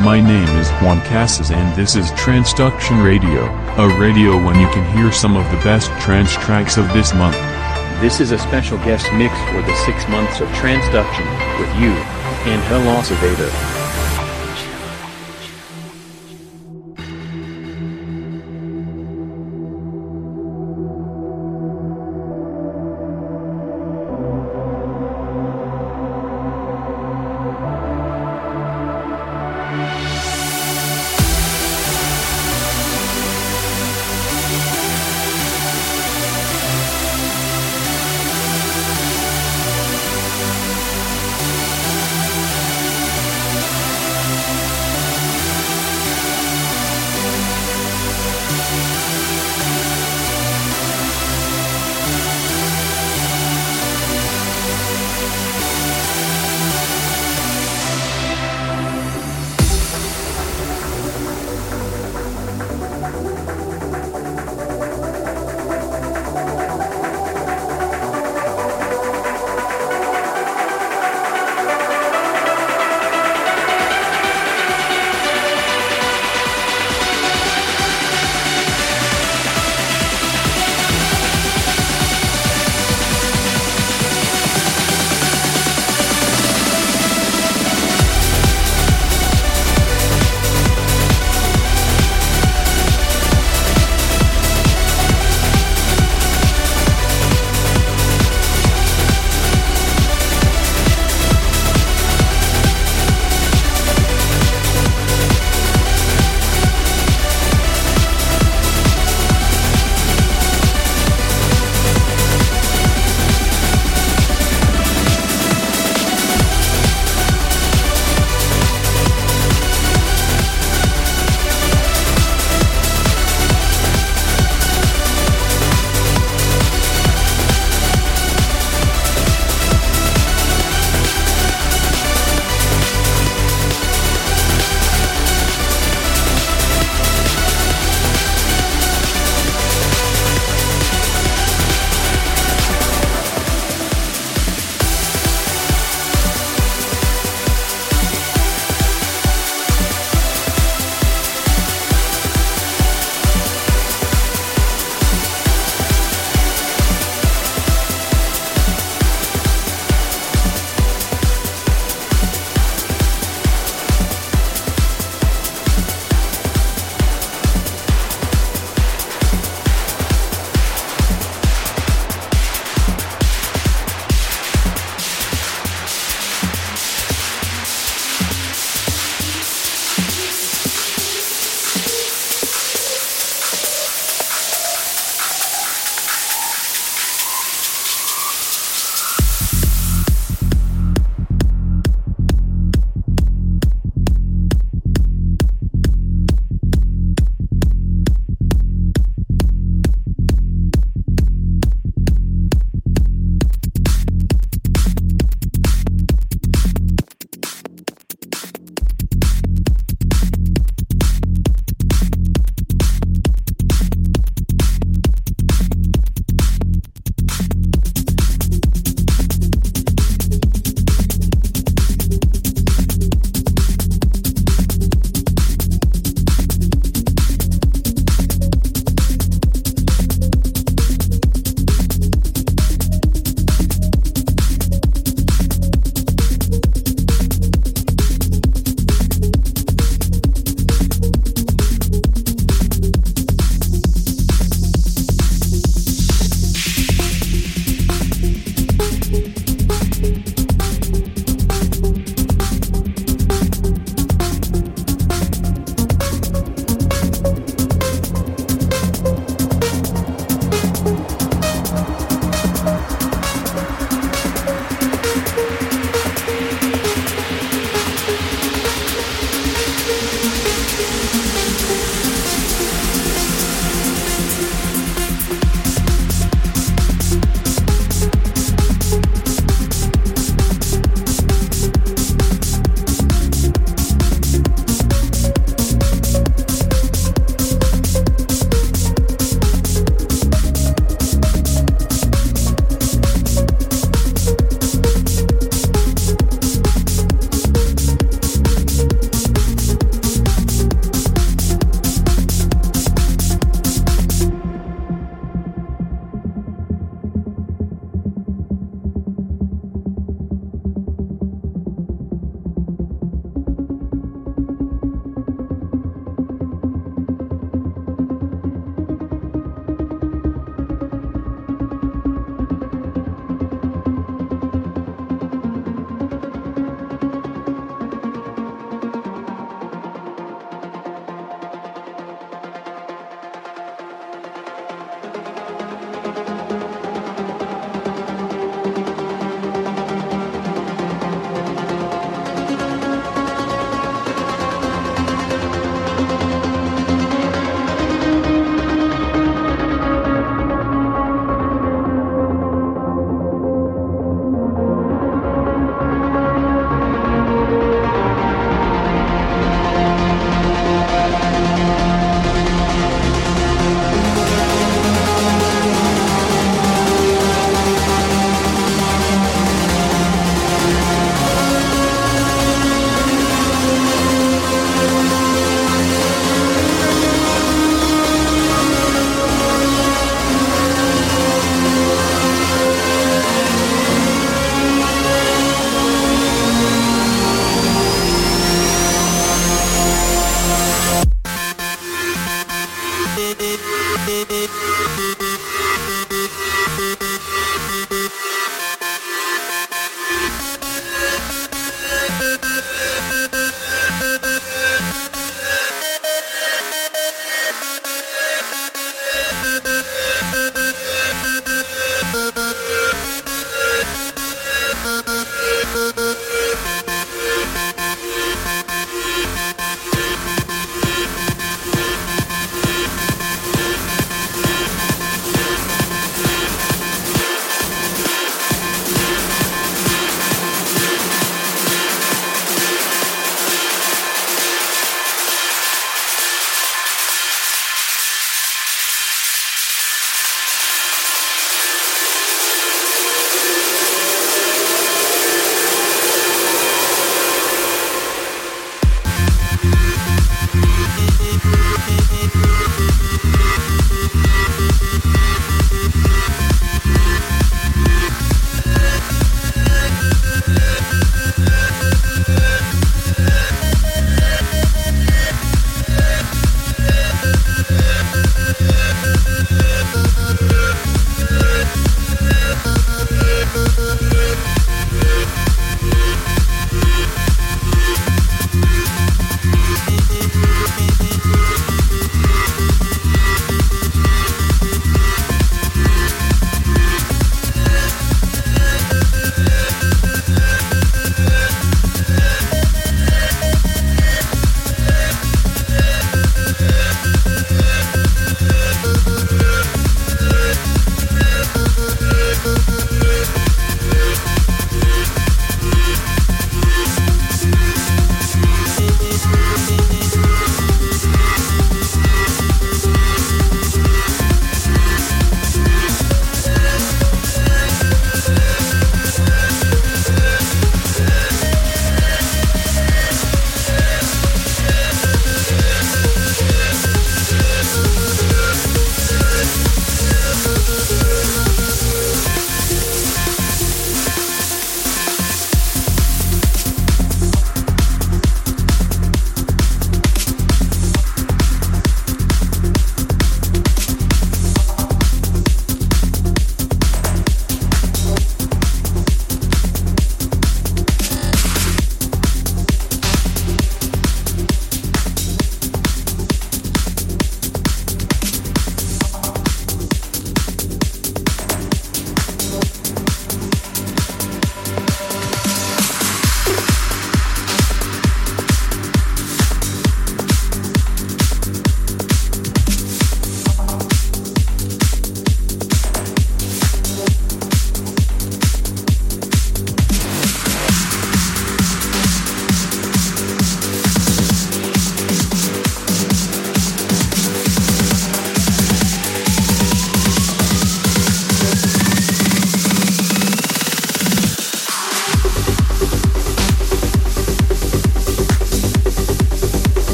my name is Juan Casas and this is Transduction Radio, a radio when you can hear some of the best trance tracks of this month. This is a special guest mix for the six months of transduction with you, Angel Acevedo. Say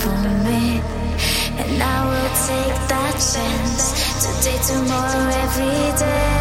for me. And I will take that chance today, tomorrow, every day.